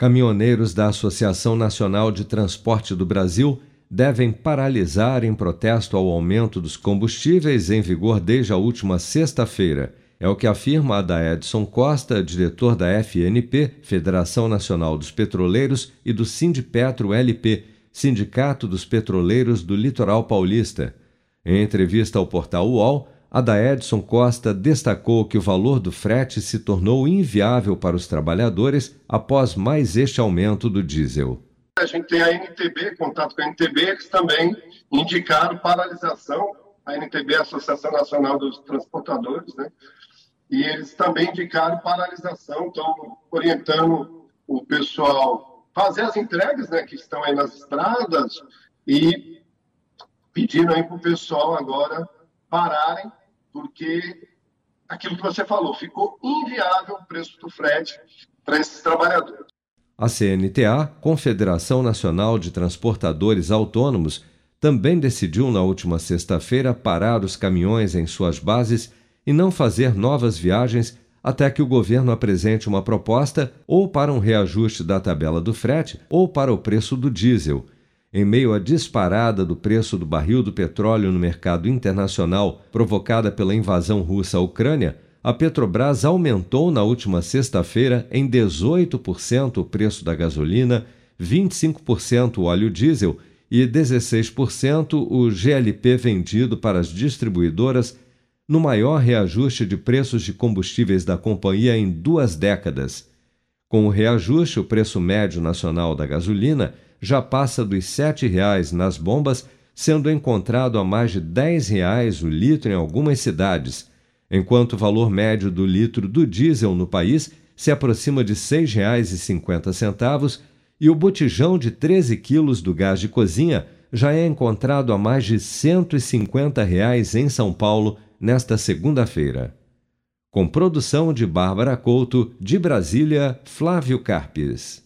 Caminhoneiros da Associação Nacional de Transporte do Brasil devem paralisar em protesto ao aumento dos combustíveis em vigor desde a última sexta-feira. É o que afirma a Edson Costa, diretor da FNP, Federação Nacional dos Petroleiros, e do Sindipetro LP, Sindicato dos Petroleiros do Litoral Paulista. Em entrevista ao portal UOL, a Edson Costa destacou que o valor do frete se tornou inviável para os trabalhadores após mais este aumento do diesel. A gente tem a NTB, contato com a NTB, eles também indicaram paralisação, a NTB, a Associação Nacional dos Transportadores, né? E eles também indicaram paralisação, estão orientando o pessoal fazer as entregas, né, que estão aí nas estradas e pedindo aí para o pessoal agora pararem, porque aquilo que você falou, ficou inviável o preço do frete para esses trabalhadores. A CNTA, Confederação Nacional de Transportadores Autônomos, também decidiu na última sexta-feira parar os caminhões em suas bases e não fazer novas viagens até que o governo apresente uma proposta ou para um reajuste da tabela do frete ou para o preço do diesel. Em meio à disparada do preço do barril do petróleo no mercado internacional provocada pela invasão russa à Ucrânia, a Petrobras aumentou na última sexta-feira em 18% o preço da gasolina, 25% o óleo diesel e 16% o GLP vendido para as distribuidoras, no maior reajuste de preços de combustíveis da companhia em duas décadas. Com o reajuste, o preço médio nacional da gasolina já passa dos R$ 7,00 nas bombas, sendo encontrado a mais de R$ 10,00 o litro em algumas cidades enquanto o valor médio do litro do diesel no país se aproxima de R$ 6,50 e o botijão de 13 quilos do gás de cozinha já é encontrado a mais de 150 reais em São Paulo nesta segunda-feira. Com produção de Bárbara Couto, de Brasília, Flávio Carpes.